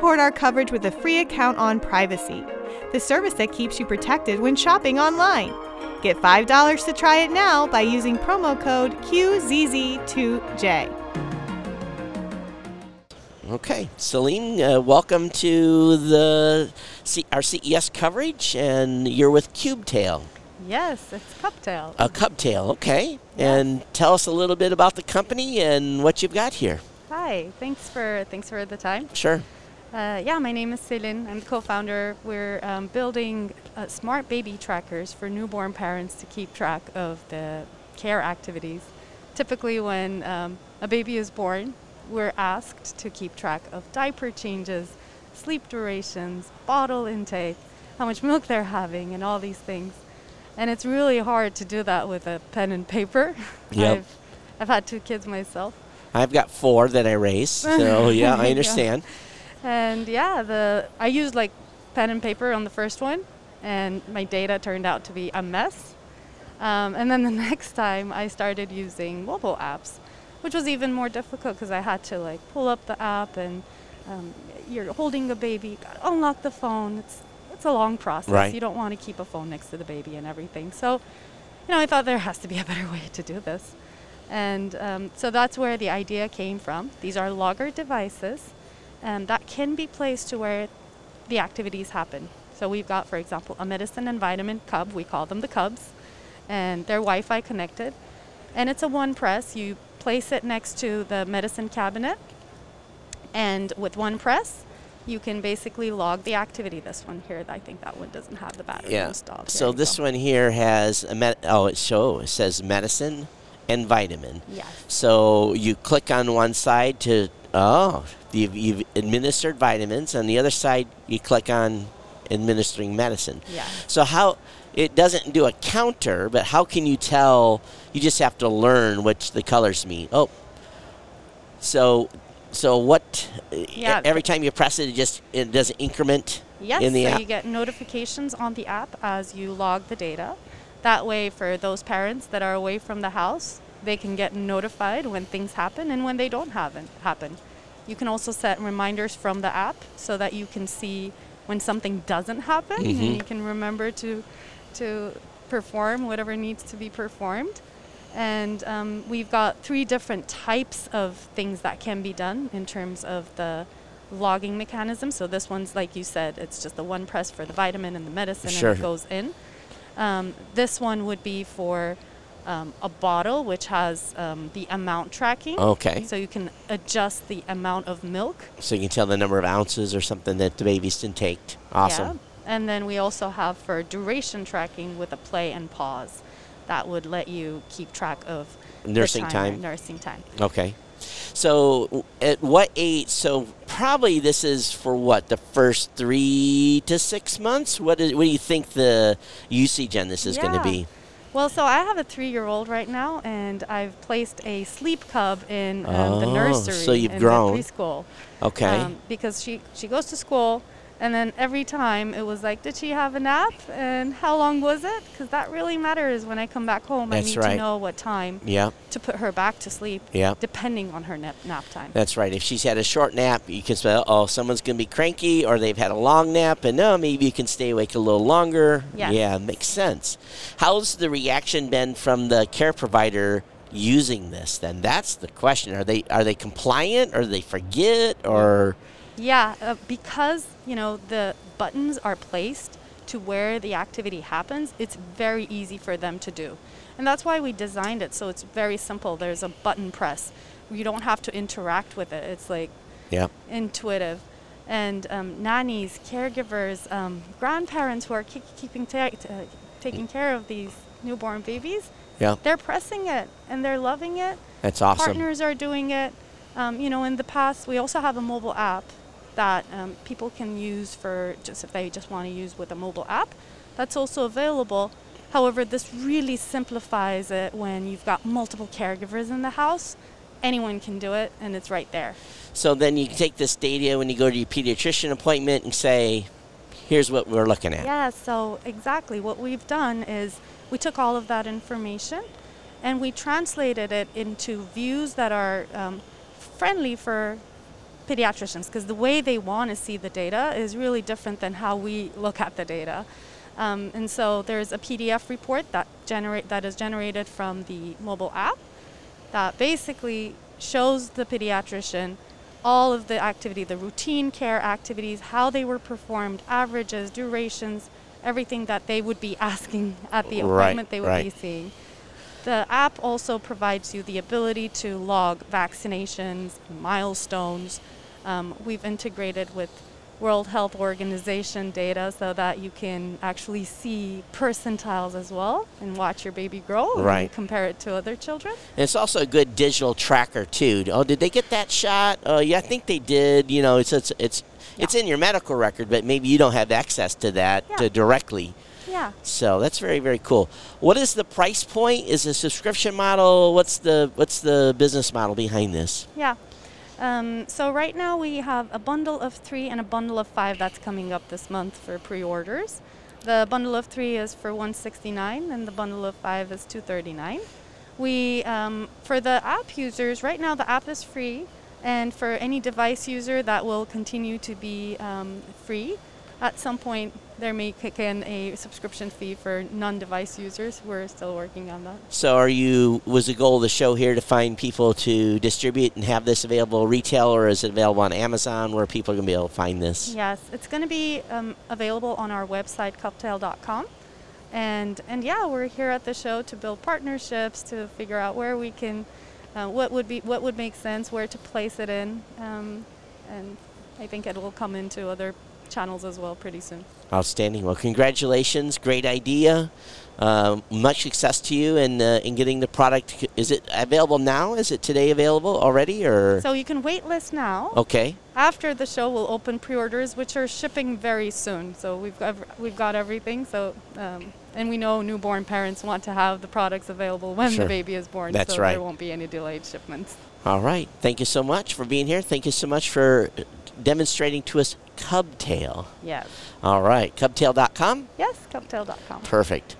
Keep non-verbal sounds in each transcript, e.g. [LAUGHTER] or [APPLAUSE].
support our coverage with a free account on Privacy, the service that keeps you protected when shopping online. Get $5 to try it now by using promo code QZZ2J. Okay, Celine, uh, welcome to the C- our CES coverage, and you're with CubeTail. Yes, it's Cubtail. A Cubtail, okay. And tell us a little bit about the company and what you've got here. Hi, thanks for thanks for the time. Sure. Uh, yeah, my name is Céline. I'm the co-founder. We're um, building uh, smart baby trackers for newborn parents to keep track of the care activities. Typically, when um, a baby is born, we're asked to keep track of diaper changes, sleep durations, bottle intake, how much milk they're having, and all these things. And it's really hard to do that with a pen and paper. [LAUGHS] Yep. I've, I've had two kids myself. I've got four that I raise, so yeah, [LAUGHS] I Yeah. And yeah, the I used like pen and paper on the first one, and my data turned out to be a mess. Um, and then the [LAUGHS] next time, I started using mobile apps, which was even more difficult because I had to like pull up the app and um, you're holding a baby, unlock the phone. It's it's a long process. Right. You don't want to keep a phone next to the baby and everything. So, you know, I thought there has to be a [LAUGHS] better way to do this. And um, so that's where the idea came from. These are logger devices um, that can be placed to where the activities happen. So we've got, for example, a medicine and vitamin cub. We call them the cubs, and they're Wi-Fi connected. And it's a one press. You place it next to the medicine cabinet, and with one press, you can basically log the activity. This one here, I think that one doesn't have the battery Yeah. installed. Here So this one here has a med- oh, it show it says medicine and vitamin. Yes. So you click on one side to oh, you've, you've administered vitamins. On the other side, you click on administering medicine. Yeah. So how it doesn't do a counter, but how can you tell? You just have to learn which the colors mean. Oh, so so what? Yeah. Every time you press it, it just it does increment Yes, in the so app. you get notifications on the app as you log the data. That way, for those parents that are away from the house, they can get notified when things happen and when they don't happen. happen. You can also set reminders from the app so that you can see when something doesn't happen Mhm. and you can remember to, to perform whatever needs to be performed. And um, we've got three different types of things that can be done in terms of the logging mechanism. So this one's like you said, it's just the one press for the vitamin and the medicine, Sure. and it goes in. Um, this one would be for um, a bottle, which has um, the amount tracking. Okay. So you can adjust the amount of milk. So you can tell the number of ounces or something that the baby's intaked. Awesome. Yeah. And then we also have for duration tracking with a play and pause. That would let you keep track of Nursing timer, time. Nursing time. Okay. So at what age? So probably this is for what the first three to six months. What, is, what do you think the usage on this is going to be? Well, so I have a three-year-old right now, and I've placed a sleep cub in um, the Oh, nursery so you've in grown. the preschool. Okay. Um, because she she goes to school, and then every time it was like, did she have a nap, and how long was it? Because that really matters when I come back home. That's I need right. to know what time yeah, to put her back to sleep, yeah. depending on her nap, nap time. That's right. If she's had a short nap, you can say, oh, someone's going to be cranky, or they've had a long nap, and no, maybe you can stay awake a little longer. Yes. Yeah, makes sense. How's the reaction been from the care provider using this? Then that's the question. Are they are they compliant, or do they forget, or Yeah, uh, because you know the buttons are placed to where the activity happens, it's very easy for them to do. And that's why we designed it so it's very simple. There's a button press. You don't have to interact with it. It's like yeah, intuitive. And um, nannies, caregivers, um, grandparents who are keep, keeping ta- uh, taking care of these newborn babies, yeah, they're pressing it and they're loving it that's awesome. partners are doing it. Um, you know, in the past, we also have a mobile app that um, people can use for just if they just want to use with a mobile app. That's also available. However, this really simplifies it when you've got multiple caregivers in the house. Anyone can do it, and it's right there. So then you take this data when you go to your pediatrician appointment and say, here's what we're looking at. Yeah, so exactly what we've done is we took all of that information and we translated it into views that are um, friendly for pediatricians because the way they want to see the data is really different than how we look at the data. Um, and so there's a PDF report that generate that is generated from the mobile app that basically shows the pediatrician all of the activity, the routine care activities, how they were performed, averages, durations, everything that they would be [LAUGHS] asking at the Right, appointment they would right. be seeing. The app also provides you the ability to log vaccinations, milestones. Um, we've integrated with World Health Organization data so that you can actually see percentiles as well and watch your baby grow Right. and compare it to other children. And it's also a good digital tracker too. Oh, did they get that shot? Oh, yeah, I think they did. You know, it's it's it's it's in your medical record, but maybe you don't have access to that Yeah. to directly. Yeah. So that's very very cool. What is the price point? Is it a subscription model? What's the what's the business model behind this? Yeah. Um, so right now we have a bundle of three and a bundle of five that's coming up this month for pre-orders. The bundle of three is for 169 and the bundle of five is 239. We um, for the app users right now the app is free, and for any device user that will continue to be um, free. At some point, there may kick in a subscription fee for non-device users. We're still working on that. So are you was the goal of the show here to find people to distribute and have this available retail or is it available on Amazon where people are going to be able to find this? Yes, it's going to be um, available on our website, cubtail.com. And, and yeah, we're here at the show to build partnerships, to figure out where we can, uh, what would be, what would make sense, where to place it in. Um, and I think it will come into other channels as well pretty soon. Outstanding. Well, congratulations. Great idea. Um, much success to you in, uh, in getting the product. Is it available now? Is it today available already? or So you can wait list now. Okay. After the show, we'll open pre-orders, which are shipping very soon. So we've got, we've got everything. So um, and we know newborn parents want to have the products available when Sure. the baby is born. That's so right. there won't be any delayed shipments. All right. Thank you so much for being here. Thank you so much for uh, demonstrating to us Cubtail. Yes. All right. Cubtail.com? Yes, cubtail.com. Perfect.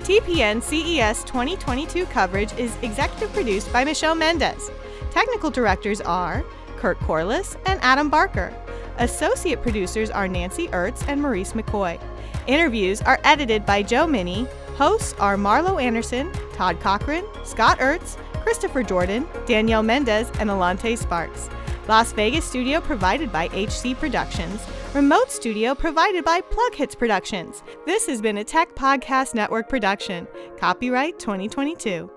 TPN CES 2022 coverage is executive produced by Michelle Mendez. Technical directors are Kurt Corliss and Adam Barker. Associate producers are Nancy Ertz and Maurice McCoy. Interviews are edited by Joe Minnie. Hosts are Marlo Anderson, Todd Cochran, Scott Ertz, Christopher Jordan, Danielle Mendez, and Alante Sparks. Las Vegas studio provided by HC Productions. Remote studio provided by PlugHitz Productions. This has been a Tech Podcast Network production. Copyright 2022.